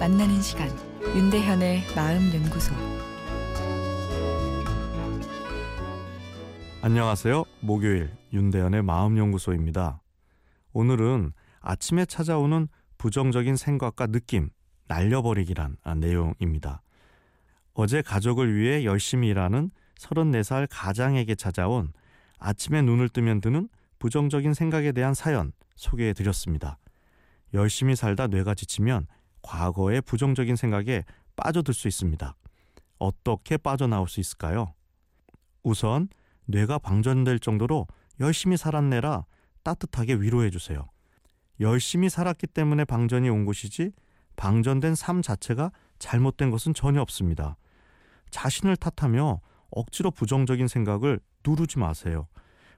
만나는 시간 윤대현의 마음 연구소 안녕하세요. 목요일 윤대현의 마음 연구소입니다. 오늘은 아침에 찾아오는 부정적인 생각과 느낌 날려버리기란 내용입니다. 어제 가족을 위해 열심히 일하는 34살 가장에게 찾아온 아침에 눈을 뜨면 드는 부정적인 생각에 대한 사연 소개해 드렸습니다. 열심히 살다 뇌가 지치면 과거의 부정적인 생각에 빠져들 수 있습니다. 어떻게 빠져나올 수 있을까요? 우선 뇌가 방전될 정도로 열심히 살았네라 따뜻하게 위로해 주세요. 열심히 살았기 때문에 방전이 온 것이지 방전된 삶 자체가 잘못된 것은 전혀 없습니다. 자신을 탓하며 억지로 부정적인 생각을 누르지 마세요.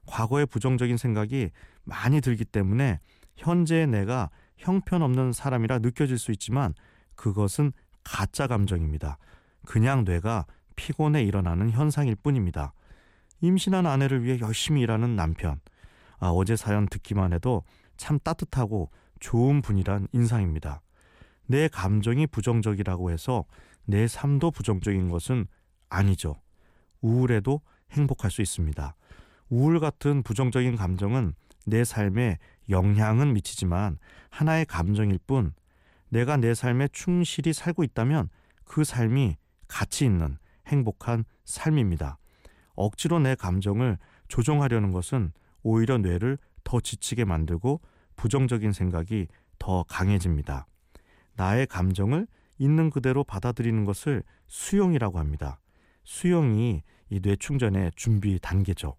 과거의 부정적인 생각이 많이 들기 때문에 현재의 내가 형편없는 사람이라 느껴질 수 있지만 그것은 가짜 감정입니다. 그냥 뇌가 피곤해 일어나는 현상일 뿐입니다. 임신한 아내를 위해 열심히 일하는 남편. 아, 어제 사연 듣기만 해도 참 따뜻하고 좋은 분이란 인상입니다. 내 감정이 부정적이라고 해서 내 삶도 부정적인 것은 아니죠. 우울해도 행복할 수 있습니다. 우울 같은 부정적인 감정은 내 삶에 영향은 미치지만 하나의 감정일 뿐 내가 내 삶에 충실히 살고 있다면 그 삶이 가치 있는 행복한 삶입니다. 억지로 내 감정을 조정하려는 것은 오히려 뇌를 더 지치게 만들고 부정적인 생각이 더 강해집니다. 나의 감정을 있는 그대로 받아들이는 것을 수용이라고 합니다. 수용이 이 뇌 충전의 준비 단계죠.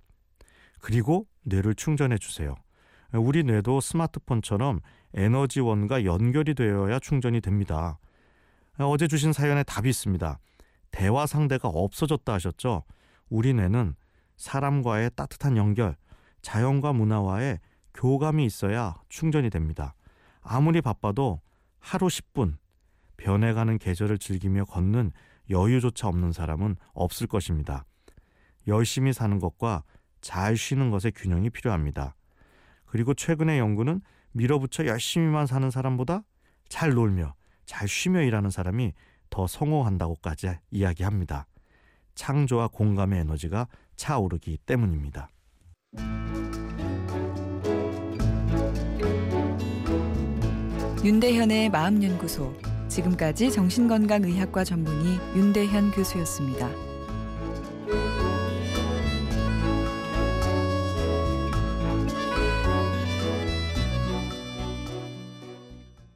그리고 뇌를 충전해 주세요. 우리 뇌도 스마트폰처럼 에너지원과 연결이 되어야 충전이 됩니다. 어제 주신 사연에 답이 있습니다. 대화 상대가 없어졌다 하셨죠? 우리 뇌는 사람과의 따뜻한 연결, 자연과 문화와의 교감이 있어야 충전이 됩니다. 아무리 바빠도 하루 10분 변해가는 계절을 즐기며 걷는 여유조차 없는 사람은 없을 것입니다. 열심히 사는 것과 잘 쉬는 것의 균형이 필요합니다. 그리고 최근의 연구는 밀어붙여 열심히만 사는 사람보다 잘 놀며 잘 쉬며 일하는 사람이 더 성공한다고까지 이야기합니다. 창조와 공감의 에너지가 차오르기 때문입니다. 윤대현의 마음연구소 지금까지 정신건강의학과 전문의 윤대현 교수였습니다.